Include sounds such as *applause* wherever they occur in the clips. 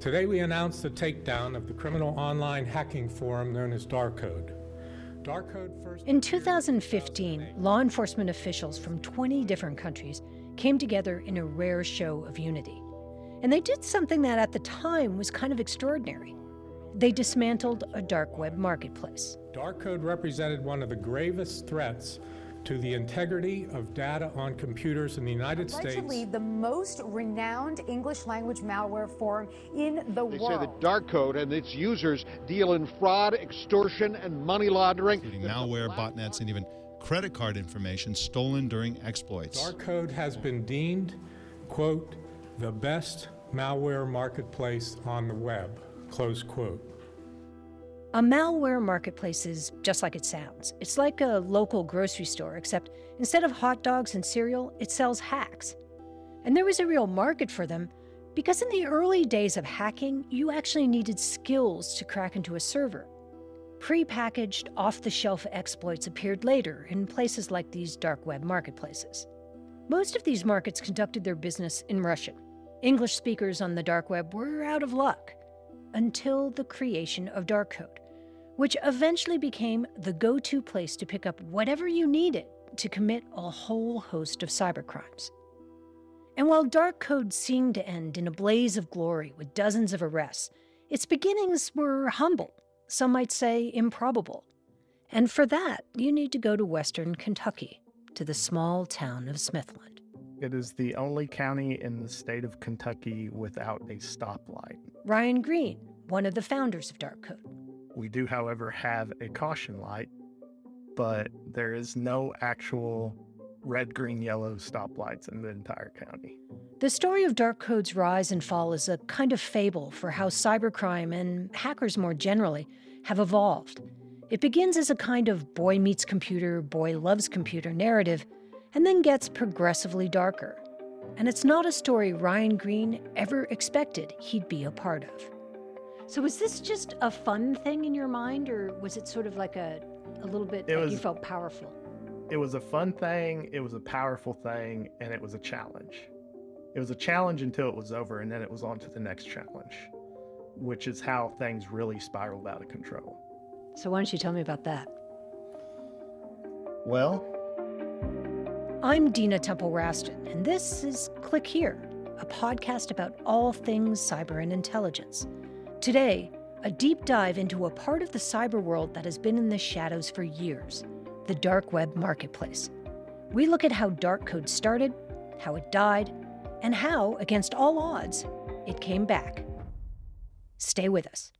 Today we announced the takedown of the criminal online hacking forum known as Darkode. Darkode first In 2015, law enforcement officials from 20 different countries came together in a rare show of unity. And they did something that at the time was kind of extraordinary. They dismantled a dark web marketplace. Darkode represented one of the gravest threats to the integrity of data on computers in the United Allegedly, States. Allegedly, the most renowned English language malware forum in the they world. They say that Darkode and its users deal in fraud, extortion, and money laundering. Including malware, botnets, and even credit card information stolen during exploits. Darkode has been deemed, quote, the best malware marketplace on the web, close quote. A malware marketplace is just like it sounds. It's like a local grocery store, except instead of hot dogs and cereal, it sells hacks. And there was a real market for them because in the early days of hacking, you actually needed skills to crack into a server. Pre-packaged, off-the-shelf exploits appeared later in places like these dark web marketplaces. Most of these markets conducted their business in Russian. English speakers on the dark web were out of luck until the creation of Darkode, which eventually became the go to place to pick up whatever you needed to commit a whole host of cybercrimes. And while Darkode seemed to end in a blaze of glory with dozens of arrests, its beginnings were humble, some might say improbable. And for that, you need to go to western Kentucky, to the small town of Smithland. It is the only county in the state of Kentucky without a stoplight. Ryan Green, one of the founders of Darkode. We do, however, have a caution light, but there is no actual red, green, yellow stoplights in the entire county. The story of Darkode's rise and fall is a kind of fable for how cybercrime and hackers more generally have evolved. It begins as a kind of boy meets computer, boy loves computer narrative and then gets progressively darker. And it's not a story Ryan Green ever expected he'd be a part of. So was this just a fun thing in your mind, or was it sort of like a, a little bit it was, you felt powerful? It was a fun thing, it was a powerful thing, and it was a challenge. It was a challenge until it was over, and then it was on to the next challenge, which is how things really spiraled out of control. So why don't you tell me about that? Well, I'm Dina Temple Raston, and this is Click Here, a podcast about all things cyber and intelligence. Today, a deep dive into a part of the cyber world that has been in the shadows for years the dark web marketplace. We look at how Darkode started, how it died, and how, against all odds, it came back. Stay with us.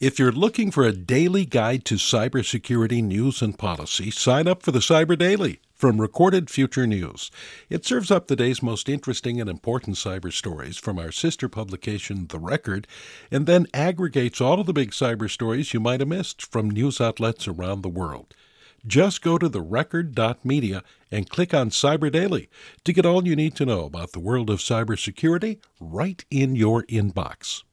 If you're looking for a daily guide to cybersecurity news and policy, sign up for the Cyber Daily from Recorded Future News. It serves up the day's most interesting and important cyber stories from our sister publication, The Record, and then aggregates all of the big cyber stories you might have missed from news outlets around the world. Just go to therecord.media and click on Cyber Daily to get all you need to know about the world of cybersecurity right in your inbox.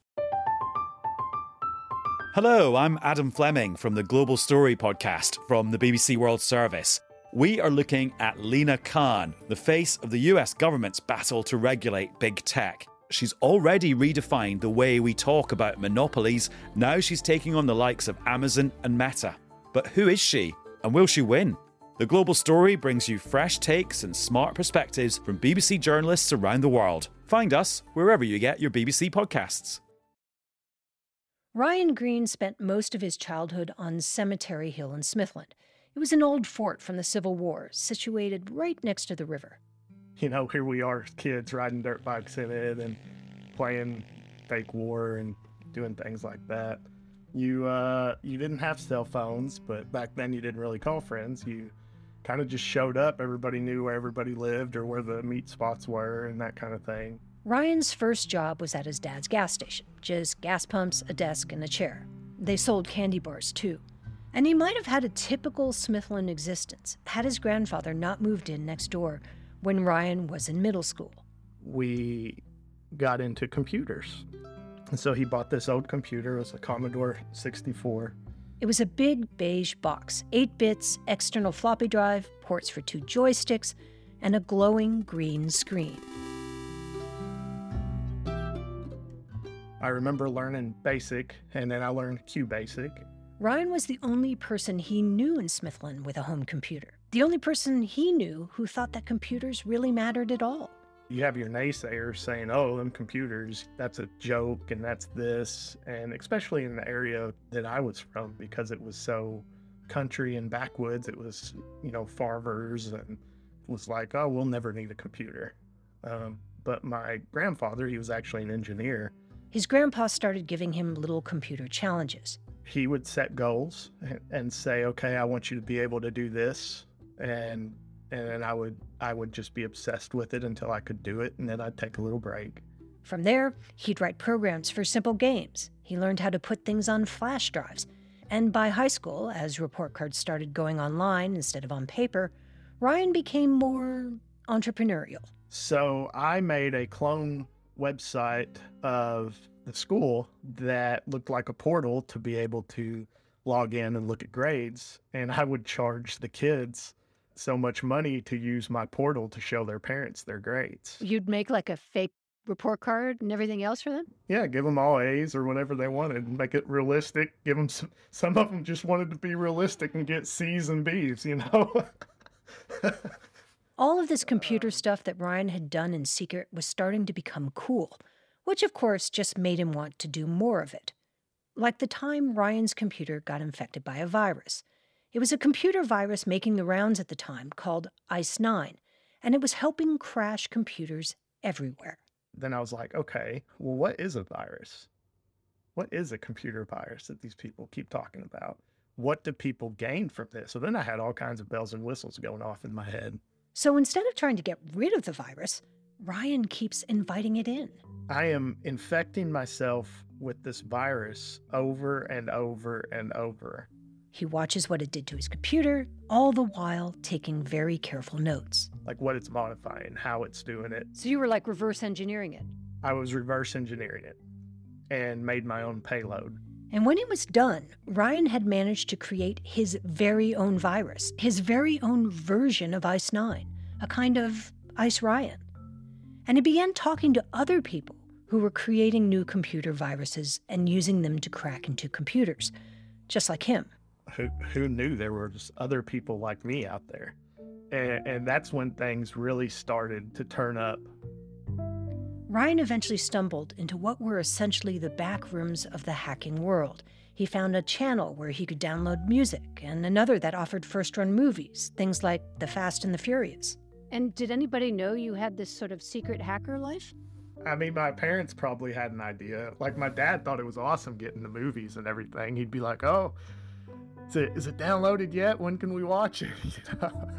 Hello, I'm Adam Fleming from the Global Story podcast from the BBC World Service. We are looking at Lina Khan, the face of the US government's battle to regulate big tech. She's already redefined the way we talk about monopolies. Now she's taking on the likes of Amazon and Meta. But who is she? And will she win? The Global Story brings you fresh takes and smart perspectives from BBC journalists around the world. Find us wherever you get your BBC podcasts. Ryan Green spent most of his childhood on Cemetery Hill in Smithland. It was an old fort from the Civil War, situated right next to the river. You know, here we are, kids riding dirt bikes in it and playing fake war and doing things like that. You uh, you didn't have cell phones, but back then you didn't really call friends. You kind of just showed up. Everybody knew where everybody lived or where the meet spots were and that kind of thing. Ryan's first job was at his dad's gas station just gas pumps, a desk, and a chair. They sold candy bars too. And he might have had a typical Smithland existence had his grandfather not moved in next door when Ryan was in middle school. We got into computers. And so he bought this old computer. It was a Commodore 64. It was a big beige box, 8 bits, external floppy drive, ports for two joysticks, and a glowing green screen. I remember learning BASIC, and then I learned QBasic. Ryan was the only person he knew in Smithland with a home computer. The only person he knew who thought that computers really mattered at all. You have your naysayers saying, oh, them computers, that's a joke and that's this. And especially in the area that I was from, because it was so country and backwoods, it was, you know, farmers and was like, oh, we'll never need a computer. Um, but my grandfather, he was actually an engineer. His grandpa started giving him little computer challenges. He would set goals and say, okay, I want you to be able to do this. And and then I would I would just be obsessed with it until I could do it, and then I'd take a little break. From there, he'd write programs for simple games. He learned how to put things on flash drives. And by high school, as report cards started going online instead of on paper, Ryan became more entrepreneurial. So I made a clone website of the school that looked like a portal to be able to log in and look at grades. And I would charge the kids so much money to use my portal to show their parents their grades. You'd make like a fake report card and everything else for them? Yeah, give them all A's or whatever they wanted, make it realistic. Give them some, some of them just wanted to be realistic and get C's and B's, you know? *laughs* all of this computer uh. stuff that Ryan had done in secret was starting to become cool, which of course just made him want to do more of it. Like the time Ryan's computer got infected by a virus. It was a computer virus making the rounds at the time called ICE 9, and it was helping crash computers everywhere. Then I was like, okay, well, what is a virus? What is a computer virus that these people keep talking about? What do people gain from this? So then I had all kinds of bells and whistles going off in my head. So instead of trying to get rid of the virus, Ryan keeps inviting it in. I am infecting myself with this virus over and over and over. He watches what it did to his computer, all the while taking very careful notes. Like what it's modifying, how it's doing it. So you were like reverse engineering it? I was reverse engineering it and made my own payload. And when it was done, Ryan had managed to create his very own virus, his very own version of ICE 9, a kind of ICE Ryan. And he began talking to other people who were creating new computer viruses and using them to crack into computers, just like him. Who who knew there were other people like me out there? And, and that's when things really started to turn up. Ryan eventually stumbled into what were essentially the back rooms of the hacking world. He found a channel where he could download music and another that offered first run movies things like the fast and the furious and did anybody know you had this sort of secret hacker life I mean, my parents probably had an idea. Like, my dad thought it was awesome getting the movies and everything. He'd be like, oh, is it is it downloaded yet? When can we watch it? *laughs* You know,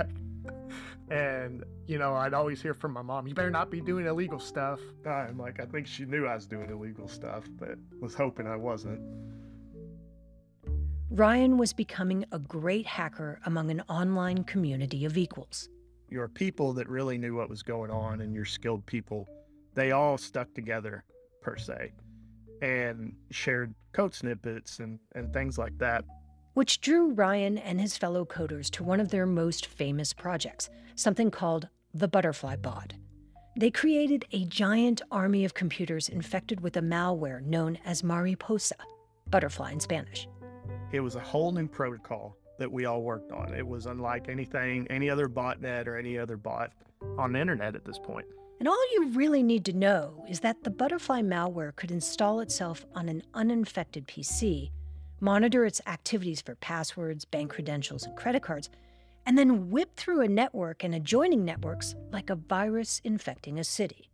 and you know, I'd always hear from my mom, "You better not be doing illegal stuff." Uh, I'm like, I think she knew I was doing illegal stuff, but was hoping I wasn't. Ryan was becoming a great hacker among an online community of equals. Your people that really knew what was going on and your skilled people, they all stuck together per se and shared code snippets and, and things like that which drew Ryan and his fellow coders to one of their most famous projects, something called the Butterfly Bot. They created a giant army of computers infected with a malware known as Mariposa, butterfly in Spanish. It was a whole new protocol that we all worked on. It was unlike anything, any other botnet or any other bot on the internet at this point. And all you really need to know is that the butterfly malware could install itself on an uninfected PC monitor its activities for passwords, bank credentials, and credit cards, and then whip through a network and adjoining networks like a virus infecting a city.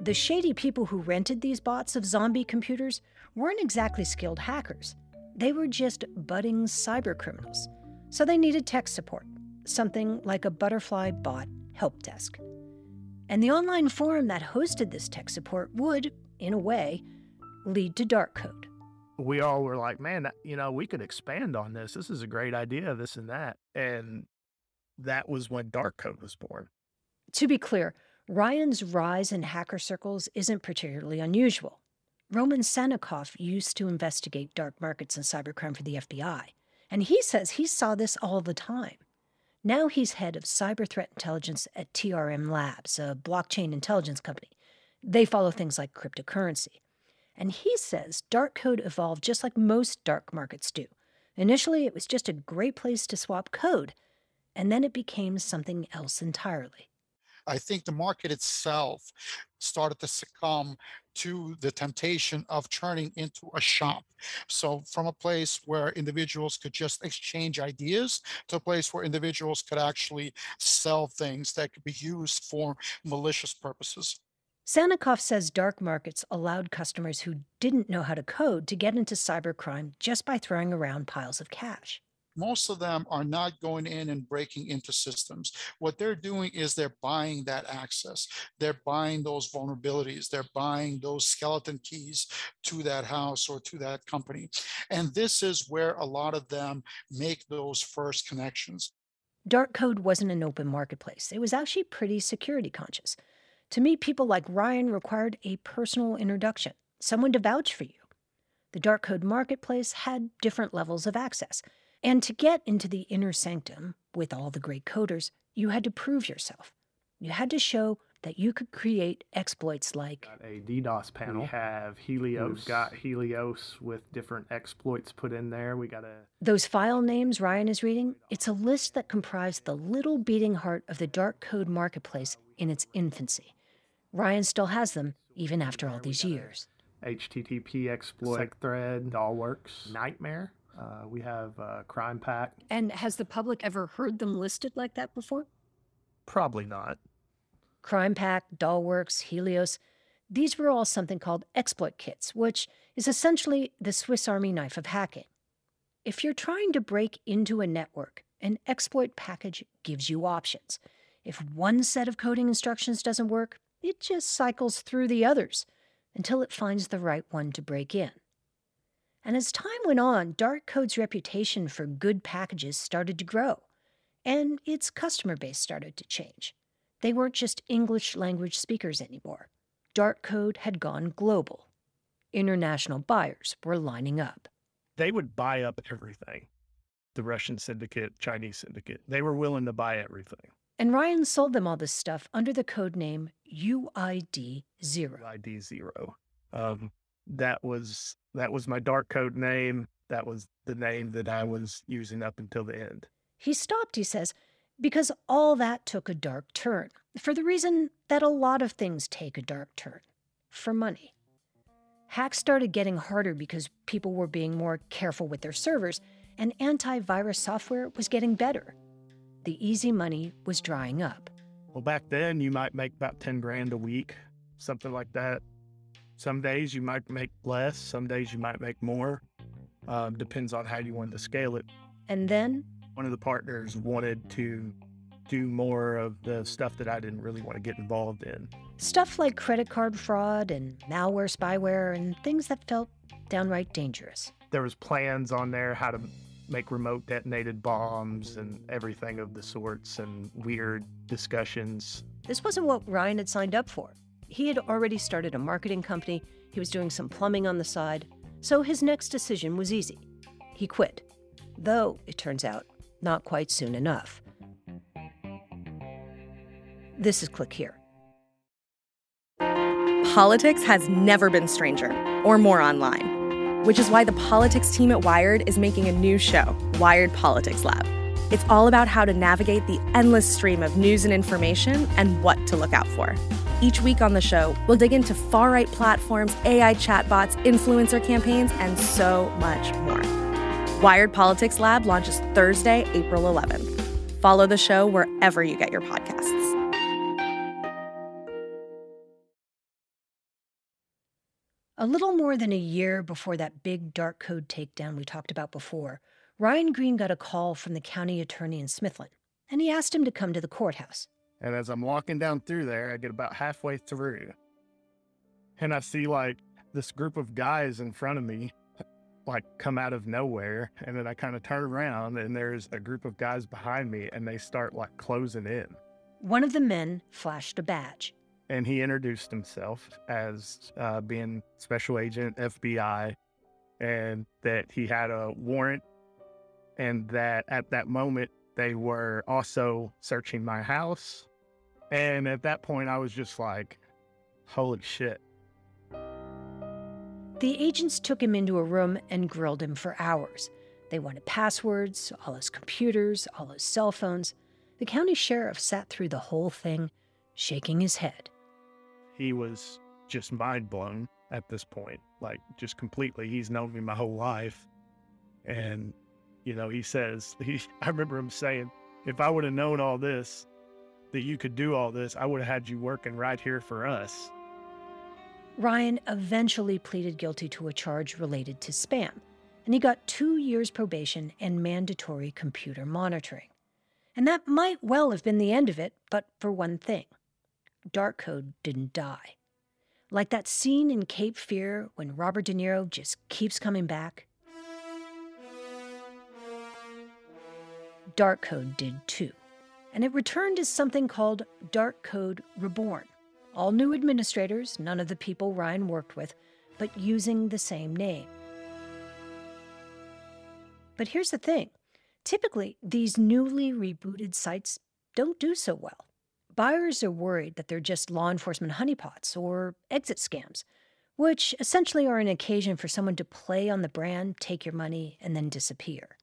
The shady people who rented these bots of zombie computers weren't exactly skilled hackers. They were just budding cybercriminals. So they needed tech support, something like a butterfly bot help desk. And the online forum that hosted this tech support would, in a way, lead to Darkode we all were like, man, you know, we could expand on this. This is a great idea, this and that. And that was when Darkode was born. To be clear, Ryan's rise in hacker circles isn't particularly unusual. Roman Sannikov used to investigate dark markets and cybercrime for the FBI, and he says he saw this all the time. Now he's head of cyber threat intelligence at TRM Labs, a blockchain intelligence company. They follow things like cryptocurrency. And he says Darkode evolved just like most dark markets do. Initially, it was just a great place to swap code, and then it became something else entirely. I think the market itself started to succumb to the temptation of turning into a shop. So, from a place where individuals could just exchange ideas to a place where individuals could actually sell things that could be used for malicious purposes. Sannikov says dark markets allowed customers who didn't know how to code to get into cybercrime just by throwing around piles of cash most of them are not going in and breaking into systems. What they're doing is they're buying that access. They're buying those vulnerabilities. They're buying those skeleton keys to that house or to that company. And this is where a lot of them make those first connections. Darkode wasn't an open marketplace. It was actually pretty security conscious. To meet people like Ryan required a personal introduction, someone to vouch for you. The Darkode marketplace had different levels of access. And to get into the inner sanctum with all the great coders, you had to prove yourself. You had to show that you could create exploits like got a DDoS panel. We have Helios. We've got Helios with different exploits put in there. We got a those file names Ryan is reading. It's a list that comprised the little beating heart of the Darkode marketplace in its infancy. Ryan still has them even after all these years. HTTP exploit, thread, Dollworks, Nightmare. Uh, we have uh, Crime Pack. And has the public ever heard them listed like that before? Probably not. Crime Pack, Dollworks, Helios, these were all something called exploit kits, which is essentially the Swiss Army knife of hacking. If you're trying to break into a network, an exploit package gives you options. If one set of coding instructions doesn't work, it just cycles through the others until it finds the right one to break in. And as time went on, Darkode's reputation for good packages started to grow, and its customer base started to change. They weren't just English language speakers anymore. Darkode had gone global. International buyers were lining up. They would buy up everything the Russian syndicate, Chinese syndicate. They were willing to buy everything. And Ryan sold them all this stuff under the code name UID Zero. UID Zero. Um, that was that was my Darkode name. That was the name that I was using up until the end. He stopped, he says, because all that took a dark turn, for the reason that a lot of things take a dark turn for money. Hacks started getting harder because people were being more careful with their servers, and antivirus software was getting better. The easy money was drying up. Well, back then, you might make about 10 grand a week, something like that. Some days you might make less, some days you might make more. Uh, depends on how you want to scale it. And then one of the partners wanted to do more of the stuff that I didn't really want to get involved in. Stuff like credit card fraud and malware, spyware, and things that felt downright dangerous. There was plans on there how to make remote detonated bombs and everything of the sorts and weird discussions. This wasn't what Ryan had signed up for. He had already started a marketing company, he was doing some plumbing on the side, so his next decision was easy. He quit. Though, it turns out, not quite soon enough. This is Click Here. Politics has never been stranger or more online, which is why the politics team at Wired is making a new show, Wired Politics Lab. It's all about how to navigate the endless stream of news and information and what to look out for. Each week on the show, we'll dig into far right platforms, AI chatbots, influencer campaigns, and so much more. Wired Politics Lab launches Thursday, April 11th. Follow the show wherever you get your podcasts. A little more than a year before that big Darkode takedown we talked about before, Ryan Green got a call from the county attorney in Smithland, and he asked him to come to the courthouse. And as I'm walking down through there, I get about halfway through. And I see like this group of guys in front of me, like come out of nowhere. And then I kind of turn around and there's a group of guys behind me and they start like closing in. One of the men flashed a badge. And he introduced himself as uh, being special agent FBI and that he had a warrant and that at that moment they were also searching my house and at that point, I was just like, holy shit. The agents took him into a room and grilled him for hours. They wanted passwords, all his computers, all his cell phones. The county sheriff sat through the whole thing, shaking his head. He was just mind blown at this point, like just completely. He's known me my whole life. And, you know, he says, *laughs* he, I remember him saying, if I would have known all this, that you could do all this, I would have had you working right here for us. Ryan eventually pleaded guilty to a charge related to spam, and he got two years probation and mandatory computer monitoring. And that might well have been the end of it, but for one thing Darkode didn't die. Like that scene in Cape Fear when Robert De Niro just keeps coming back. Darkode did too, and it returned as something called Darkode Reborn. All new administrators, none of the people Ryan worked with, but using the same name. But here's the thing typically, these newly rebooted sites don't do so well. Buyers are worried that they're just law enforcement honeypots or exit scams, which essentially are an occasion for someone to play on the brand, take your money, and then disappear.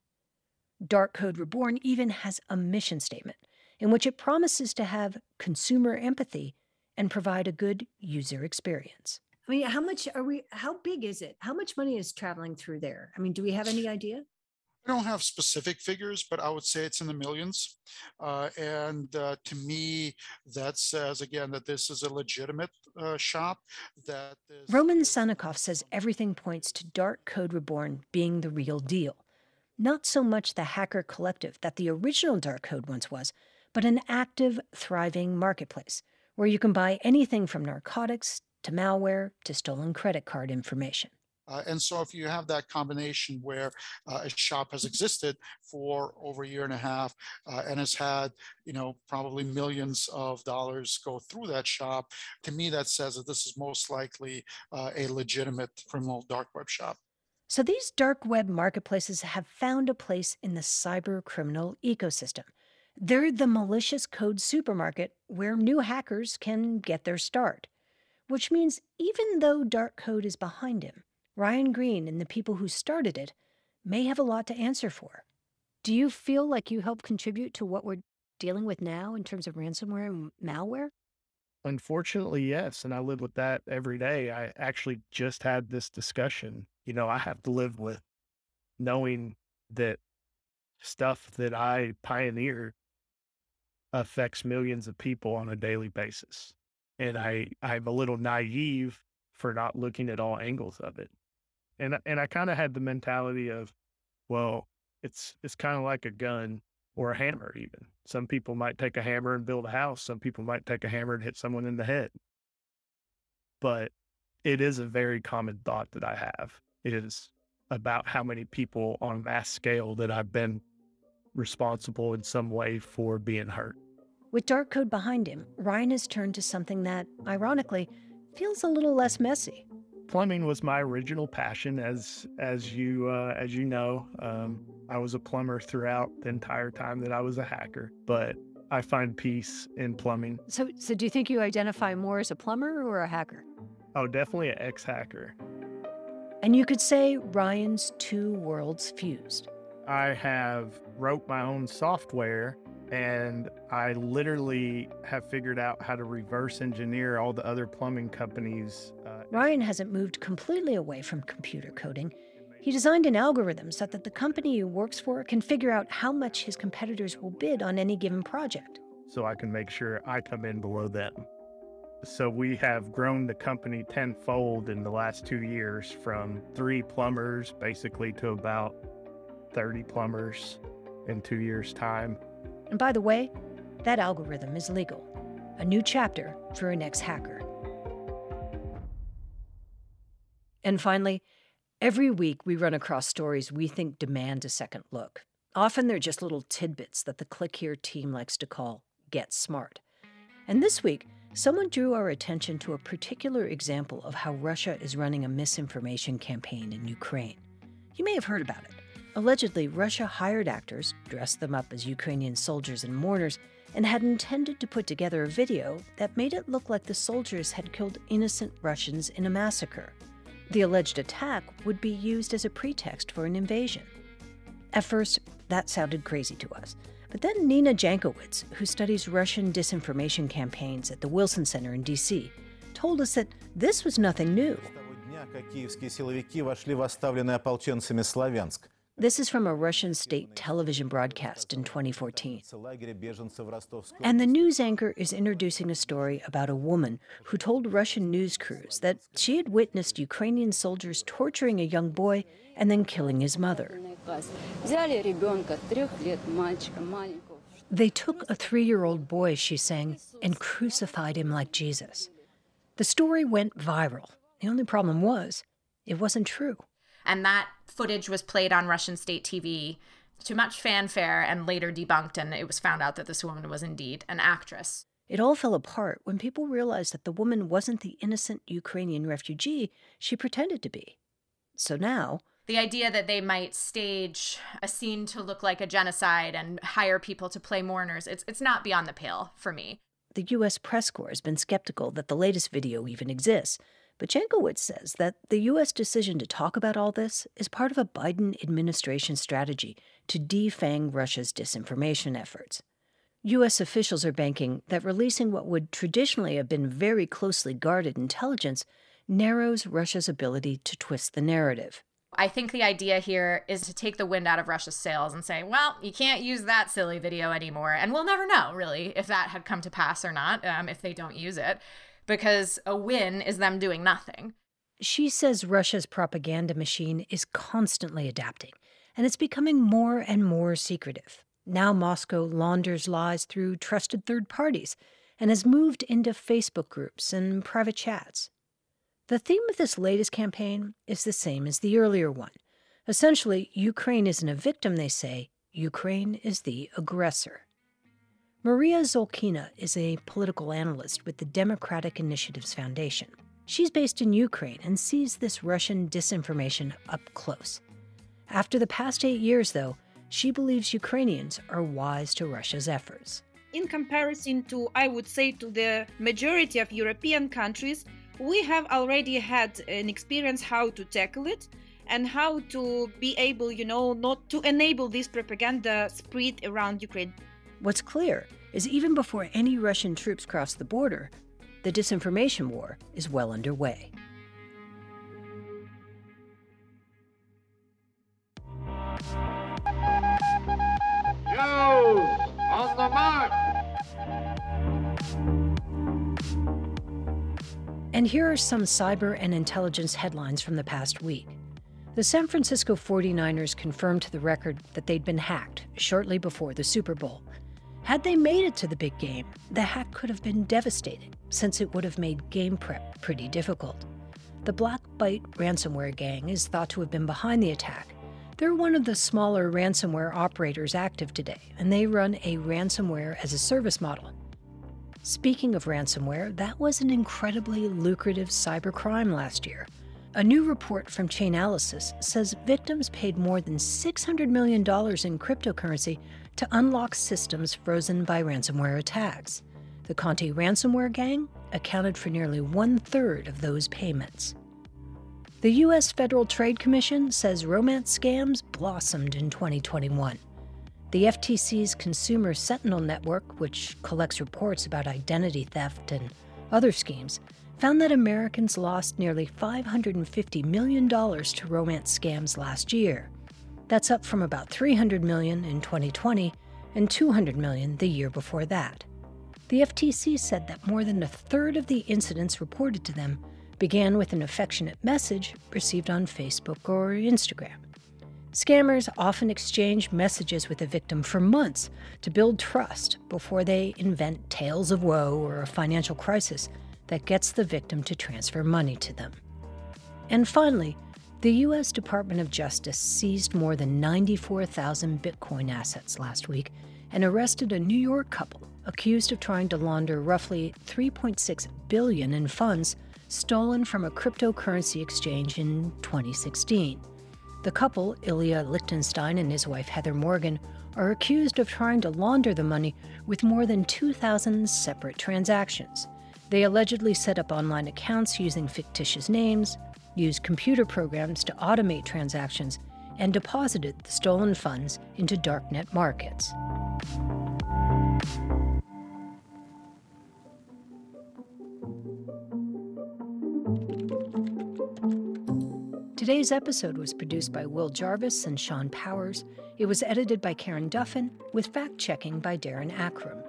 Darkode Reborn even has a mission statement in which it promises to have consumer empathy and provide a good user experience. I mean, how much are we? How big is it? How much money is traveling through there? I mean, do we have any idea? I don't have specific figures, but I would say it's in the millions. Uh, and uh, to me, that says again that this is a legitimate uh, shop. That this Roman Sannikov says everything points to Darkode Reborn being the real deal. Not so much the hacker collective that the original Darkode once was, but an active, thriving marketplace where you can buy anything from narcotics to malware to stolen credit card information. Uh, and so if you have that combination where uh, a shop has existed for over a year and a half uh, and has had, you know, probably millions of dollars go through that shop, to me that says that this is most likely uh, a legitimate criminal dark web shop. So these dark web marketplaces have found a place in the cyber criminal ecosystem. They're the malicious code supermarket where new hackers can get their start. Which means even though Darkode is behind him, Ryan Green and the people who started it may have a lot to answer for. Do you feel like you help contribute to what we're dealing with now in terms of ransomware and malware? Unfortunately, yes. And I live with that every day. I actually just had this discussion. You know, I have to live with knowing that stuff that I pioneered affects millions of people on a daily basis. And I, I'm a little naive for not looking at all angles of it. And and I kind of had the mentality of, well, it's it's kind of like a gun or a hammer even. Some people might take a hammer and build a house, some people might take a hammer and hit someone in the head. But it is a very common thought that I have. Is about how many people on a mass scale that I've been responsible in some way for being hurt. With Darkode behind him, Ryan has turned to something that, ironically, feels a little less messy. Plumbing was my original passion, as as you uh, as you know. Um, I was a plumber throughout the entire time that I was a hacker, but I find peace in plumbing. So, so do you think you identify more as a plumber or a hacker? Oh, definitely an ex-hacker. And you could say Ryan's two worlds fused. I have wrote my own software and I literally have figured out how to reverse engineer all the other plumbing companies. Uh, Ryan hasn't moved completely away from computer coding. He designed an algorithm so that the company he works for can figure out how much his competitors will bid on any given project. So I can make sure I come in below them. So we have grown the company tenfold in the last two years from three plumbers basically to about 30 plumbers in two years' time. And by the way, that algorithm is legal. A new chapter for an ex hacker. And finally, every week we run across stories we think demand a second look. Often they're just little tidbits that the Click Here team likes to call Get Smart. And this week, someone drew our attention to a particular example of how Russia is running a misinformation campaign in Ukraine. You may have heard about it. Allegedly, Russia hired actors, dressed them up as Ukrainian soldiers and mourners, and had intended to put together a video that made it look like the soldiers had killed innocent Russians in a massacre. The alleged attack would be used as a pretext for an invasion. At first, that sounded crazy to us. But then Nina Jankowicz, who studies Russian disinformation campaigns at the Wilson Center in D.C., told us that this was nothing new. This is from a Russian state television broadcast in 2014. And the news anchor is introducing a story about a woman who told Russian news crews that she had witnessed Ukrainian soldiers torturing a young boy and then killing his mother. They took a three year old boy, she's saying, and crucified him like Jesus. The story went viral. The only problem was, it wasn't true. And that footage was played on Russian state TV to much fanfare and later debunked, and it was found out that this woman was indeed an actress. It all fell apart when people realized that the woman wasn't the innocent Ukrainian refugee she pretended to be. So now, the idea that they might stage a scene to look like a genocide and hire people to play mourners, it's, it's not beyond the pale for me. The U.S. press corps has been skeptical that the latest video even exists, but Jankowicz says that the U.S. decision to talk about all this is part of a Biden administration strategy to defang Russia's disinformation efforts. U.S. officials are banking that releasing what would traditionally have been very closely guarded intelligence narrows Russia's ability to twist the narrative. I think the idea here is to take the wind out of Russia's sails and say, well, you can't use that silly video anymore. And we'll never know, really, if that had come to pass or not, um, if they don't use it, because a win is them doing nothing. She says Russia's propaganda machine is constantly adapting, and it's becoming more and more secretive. Now Moscow launders lies through trusted third parties and has moved into Facebook groups and private chats. The theme of this latest campaign is the same as the earlier one. Essentially, Ukraine isn't a victim, they say, Ukraine is the aggressor. Maria Zolkina is a political analyst with the Democratic Initiatives Foundation. She's based in Ukraine and sees this Russian disinformation up close. After the past eight years, though, she believes Ukrainians are wise to Russia's efforts. In comparison to, I would say, to the majority of European countries, we have already had an experience how to tackle it and how to be able, you know, not to enable this propaganda spread around Ukraine. What's clear is even before any Russian troops cross the border, the disinformation war is well underway. On the march! And here are some cyber and intelligence headlines from the past week. The San Francisco 49ers confirmed to the record that they'd been hacked shortly before the Super Bowl. Had they made it to the big game, the hack could have been devastating, since it would have made game prep pretty difficult. The Black Byte ransomware gang is thought to have been behind the attack. They're one of the smaller ransomware operators active today, and they run a ransomware as a service model. Speaking of ransomware, that was an incredibly lucrative cybercrime last year. A new report from Chainalysis says victims paid more than $600 million in cryptocurrency to unlock systems frozen by ransomware attacks. The Conti ransomware gang accounted for nearly one third of those payments. The U.S. Federal Trade Commission says romance scams blossomed in 2021. The FTC's Consumer Sentinel Network, which collects reports about identity theft and other schemes, found that Americans lost nearly $550 million to romance scams last year. That's up from about 300 million in 2020 and 200 million the year before that. The FTC said that more than a third of the incidents reported to them began with an affectionate message received on Facebook or Instagram. Scammers often exchange messages with the victim for months to build trust before they invent tales of woe or a financial crisis that gets the victim to transfer money to them. And finally, the U.S. Department of Justice seized more than 94,000 Bitcoin assets last week and arrested a New York couple accused of trying to launder roughly 3.6 billion in funds stolen from a cryptocurrency exchange in 2016. The couple, Ilya Lichtenstein and his wife Heather Morgan, are accused of trying to launder the money with more than 2,000 separate transactions. They allegedly set up online accounts using fictitious names, used computer programs to automate transactions, and deposited the stolen funds into darknet markets. Today's episode was produced by Will Jarvis and Sean Powers. It was edited by Karen Duffin, with fact checking by Darren Akram.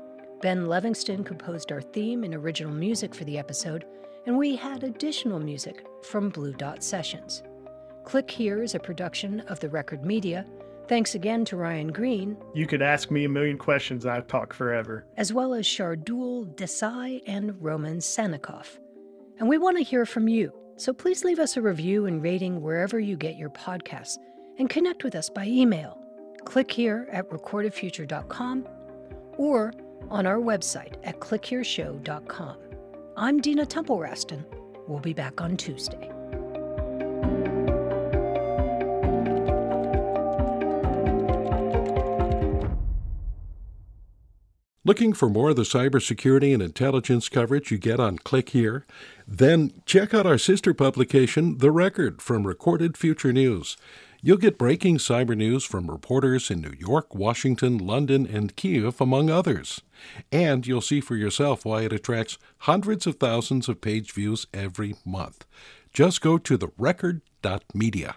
Ben Levingston composed our theme and original music for the episode, and we had additional music from Blue Dot Sessions. Click Here is a production of the Record Media. Thanks again to Ryan Green. You could ask me a million questions, I'd talk forever. As well as Shardul Desai and Roman Sannikov. And we want to hear from you. So please leave us a review and rating wherever you get your podcasts and connect with us by email. Click here at recordedfuture.com or on our website at clickhereshow.com. I'm Dina Temple Raston. We'll be back on Tuesday. Looking for more of the cybersecurity and intelligence coverage you get on Click Here? Then check out our sister publication, The Record, from Recorded Future News. You'll get breaking cyber news from reporters in New York, Washington, London, and Kiev, among others. And you'll see for yourself why it attracts hundreds of thousands of page views every month. Just go to therecord.media.